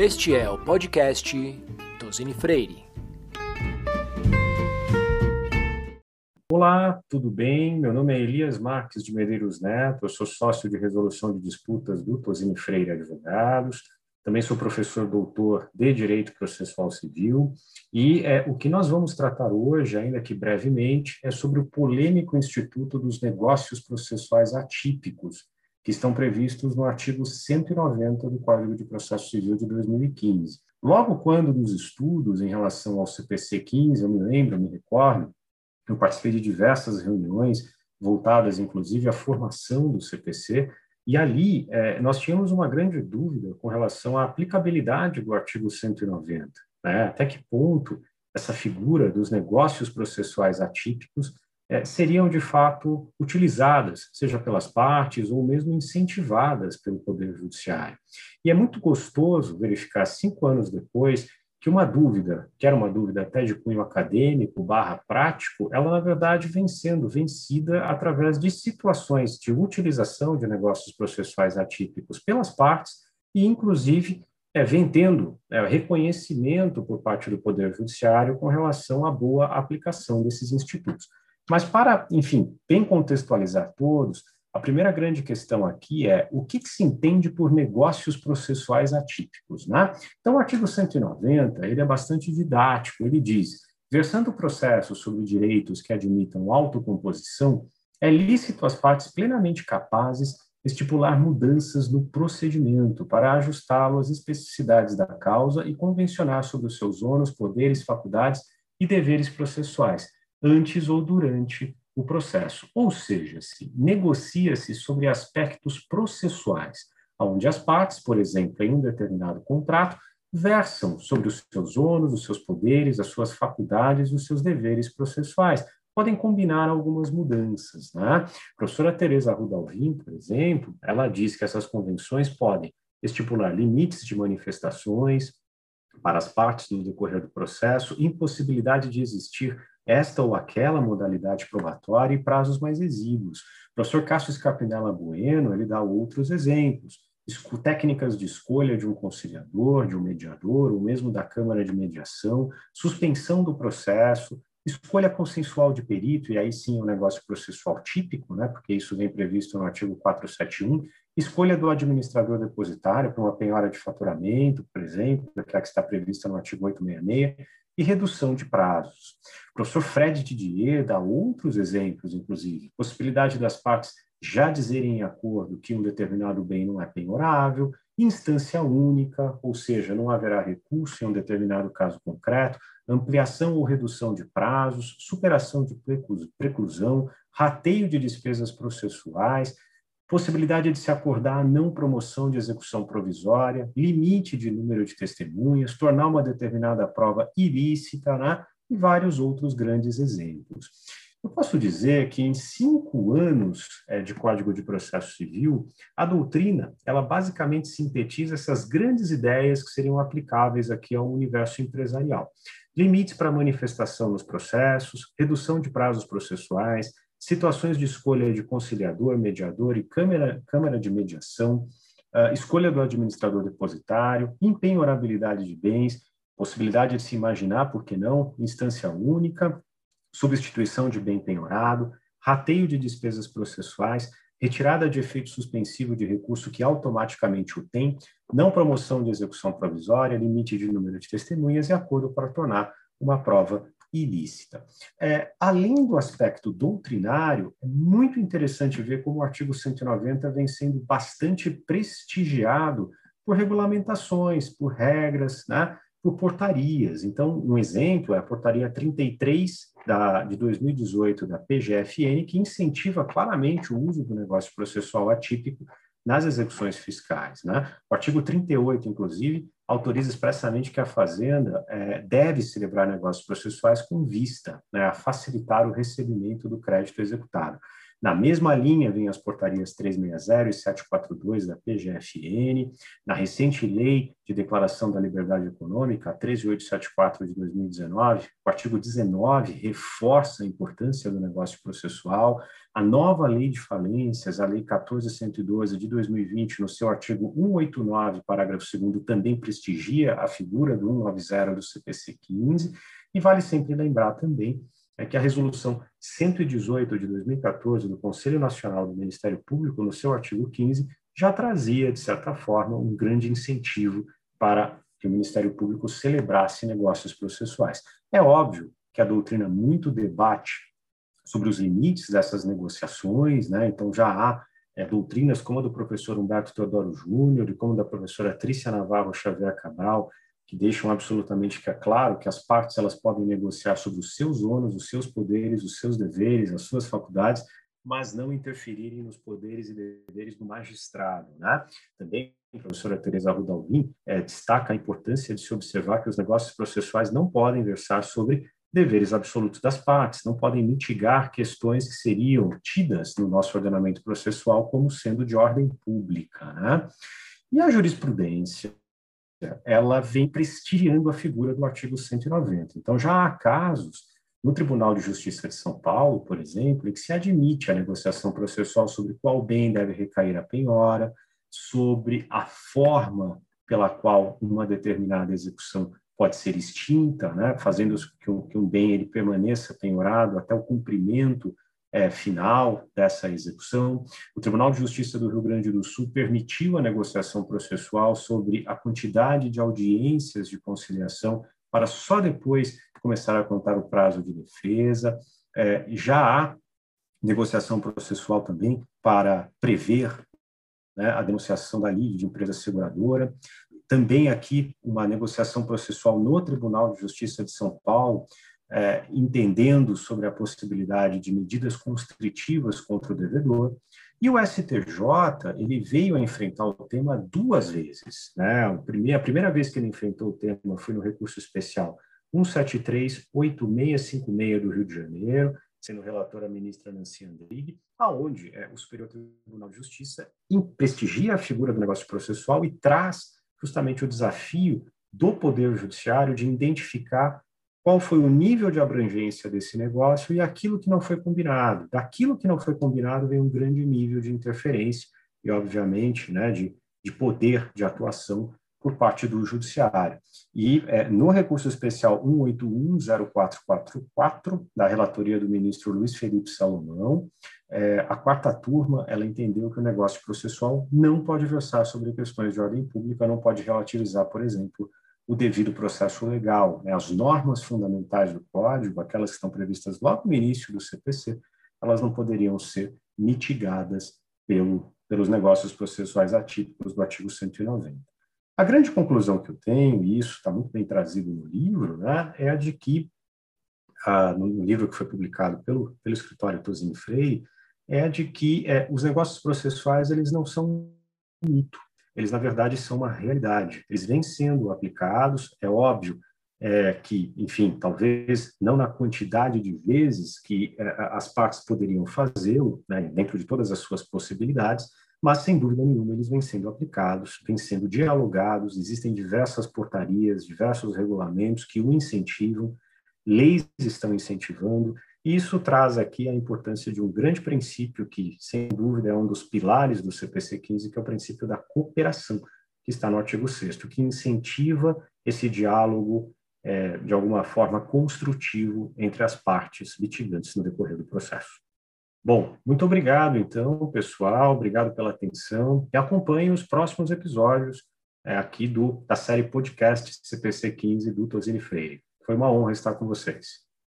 Este é o podcast Tosini Freire. Olá, tudo bem? Meu nome é Elias Marques de Medeiros Neto, eu sou sócio de resolução de disputas do Tosini Freire Advogados, também sou professor doutor de Direito Processual Civil, e é, o que nós vamos tratar hoje, ainda que brevemente, é sobre o polêmico Instituto dos Negócios Processuais Atípicos, que estão previstos no artigo 190 do Código de Processo Civil de 2015. Logo quando nos estudos em relação ao CPC 15, eu me lembro, me recordo, eu participei de diversas reuniões voltadas, inclusive, à formação do CPC, e ali é, nós tínhamos uma grande dúvida com relação à aplicabilidade do artigo 190. Né? Até que ponto essa figura dos negócios processuais atípicos é, seriam de fato utilizadas, seja pelas partes ou mesmo incentivadas pelo Poder Judiciário. E é muito gostoso verificar, cinco anos depois, que uma dúvida, que era uma dúvida até de cunho acadêmico barra prático, ela, na verdade, vem sendo vencida através de situações de utilização de negócios processuais atípicos pelas partes e, inclusive, é, vem tendo é, reconhecimento por parte do Poder Judiciário com relação à boa aplicação desses institutos. Mas para, enfim, bem contextualizar todos, a primeira grande questão aqui é o que, que, se entende por negócios processuais atípicos, né? Então, o artigo 190, ele é bastante didático, ele diz, versando o processo sobre direitos que admitam autocomposição, é lícito às partes plenamente capazes estipular mudanças no procedimento para ajustá-lo às especificidades da causa e convencionar sobre os seus ônus, poderes, faculdades e deveres processuais, antes ou durante o processo. Ou seja, se negocia-se sobre aspectos processuais, onde as partes, por exemplo, em um determinado contrato, versam sobre os seus ônus, os seus poderes, as suas faculdades, os seus deveres processuais. Podem combinar algumas mudanças. Né? A professora Tereza Rudalvin, por exemplo, ela diz que essas convenções podem estipular limites de manifestações para as partes no decorrer do processo, impossibilidade de existir esta ou aquela modalidade probatória e prazos mais exíguos. O professor Cássio Scarpinella Bueno, ele dá outros exemplos, técnicas de escolha de um conciliador, de um mediador, ou mesmo da Câmara de Mediação, suspensão do processo, escolha consensual de perito, e aí sim é um negócio processual típico, né, porque isso vem previsto no artigo 471, escolha do administrador depositário para uma penhora de faturamento, por exemplo, que é que está prevista no artigo 866, e redução de prazos. O professor Fred Didier dá outros exemplos, inclusive, possibilidade das partes já dizerem em acordo que um determinado bem não é penhorável, instância única, ou seja, não haverá recurso em um determinado caso concreto, ampliação ou redução de prazos, superação de preclusão, rateio de despesas processuais, possibilidade de se acordar a não promoção de execução provisória, limite de número de testemunhas, tornar uma determinada prova ilícita, né? e vários outros grandes exemplos. Eu posso dizer que em cinco anos é, de Código de Processo Civil, a doutrina, ela basicamente sintetiza essas grandes ideias que seriam aplicáveis aqui ao universo empresarial. Limites para manifestação nos processos, redução de prazos processuais, situações de escolha de conciliador, mediador e câmara, câmara de mediação, uh, escolha do administrador depositário, empenhorabilidade de bens, possibilidade de se imaginar, por que não, instância única, substituição de bem penhorado, rateio de despesas processuais, retirada de efeito suspensivo de recurso que automaticamente o tem, não promoção de execução provisória, limite de número de testemunhas e acordo para tornar uma prova ilícita. É, além do aspecto doutrinário, é muito interessante ver como o artigo 190 vem sendo bastante prestigiado por regulamentações, por regras, né, por portarias. Então, um exemplo é a portaria 33 da, de 2018 da PGFN, que incentiva claramente o uso do negócio processual atípico nas execuções fiscais. Né? O artigo 38, inclusive, autoriza expressamente que a Fazenda é, deve celebrar negócios processuais com vista né, a facilitar o recebimento do crédito executado. Na mesma linha vêm as portarias 360 e 742 da PGFN, na recente lei de declaração da liberdade econômica, a 13874 de 2019, o artigo 19 reforça a importância do negócio processual, a nova lei de falências, a lei 14112 de 2020, no seu artigo 189, parágrafo 2 também prestigia a figura do 190 do CPC 15, e vale sempre lembrar também é que a resolução 118 de 2014 do Conselho Nacional do Ministério Público, no seu artigo 15, já trazia, de certa forma, um grande incentivo para que o Ministério Público celebrasse negócios processuais. É óbvio que a doutrina muito debate sobre os limites dessas negociações, né? então já há é, doutrinas como a do professor Humberto Teodoro Júnior e como a da professora Trícia Navarro Xavier Cabral, que deixam absolutamente claro que as partes elas podem negociar sobre os seus ônus, os seus poderes, os seus deveres, as suas faculdades, mas não interferirem nos poderes e deveres do magistrado. Né? Também a professora Teresa Rudalvin é, destaca a importância de se observar que os negócios processuais não podem versar sobre deveres absolutos das partes, não podem mitigar questões que seriam tidas no nosso ordenamento processual como sendo de ordem pública. Né? E a jurisprudência ela vem prestigiando a figura do artigo 190. Então, já há casos no Tribunal de Justiça de São Paulo, por exemplo, em que se admite a negociação processual sobre qual bem deve recair a penhora, sobre a forma pela qual uma determinada execução pode ser extinta, né, fazendo que um, que um bem ele permaneça penhorado até o cumprimento é, final dessa execução. O Tribunal de Justiça do Rio Grande do Sul permitiu a negociação processual sobre a quantidade de audiências de conciliação para só depois começar a contar o prazo de defesa. É, já há negociação processual também para prever né, a denunciação da lide de empresa seguradora. Também aqui uma negociação processual no Tribunal de Justiça de São Paulo é, entendendo sobre a possibilidade de medidas constritivas contra o devedor. E o STJ ele veio a enfrentar o tema duas vezes. Né? A, primeira, vez que ele enfrentou o tema foi no recurso especial 173-8656 do Rio de Janeiro, sendo relatora a ministra Nancy Andrighi, aonde é, o Superior Tribunal de Justiça prestigia a figura do negócio processual e traz justamente o desafio do Poder Judiciário de identificar qual foi o nível de abrangência desse negócio e aquilo que não foi combinado. Daquilo que não foi combinado vem um grande nível de interferência e, obviamente, né, de, de poder de atuação por parte do judiciário. E é, no recurso especial 1810444 da relatoria do ministro Luiz Felipe Salomão, é, a quarta turma ela entendeu que o negócio processual não pode versar sobre questões de ordem pública, não pode relativizar, por exemplo, o devido processo legal. Né? As normas fundamentais do Código, aquelas que estão previstas logo no início do CPC, elas não poderiam ser mitigadas pelo, pelos negócios processuais atípicos do artigo 190. A grande conclusão que eu tenho, e isso está muito bem trazido no livro, né, é a de que, ah, no livro que foi publicado pelo, pelo escritório Tosini Freire, é a de que é, os negócios processuais eles não são um mito, eles na verdade são uma realidade. Eles vêm sendo aplicados, é óbvio é, que, enfim, talvez não na quantidade de vezes que é, as partes poderiam fazê-lo, né, dentro de todas as suas possibilidades, mas sem dúvida nenhuma eles vêm sendo aplicados, vêm sendo dialogados, existem diversas portarias, diversos regulamentos que o incentivam, leis estão incentivando, isso traz aqui a importância de um grande princípio que, sem dúvida, é um dos pilares do CPC 15, que é o princípio da cooperação, que está no artigo 6 que incentiva esse diálogo é, de alguma forma construtivo entre as partes litigantes no decorrer do processo. Bom, muito obrigado, então, pessoal, obrigado pela atenção e acompanhe os próximos episódios é, aqui do, da série podcast CPC 15 do Tosini Freire. Foi uma honra estar com vocês.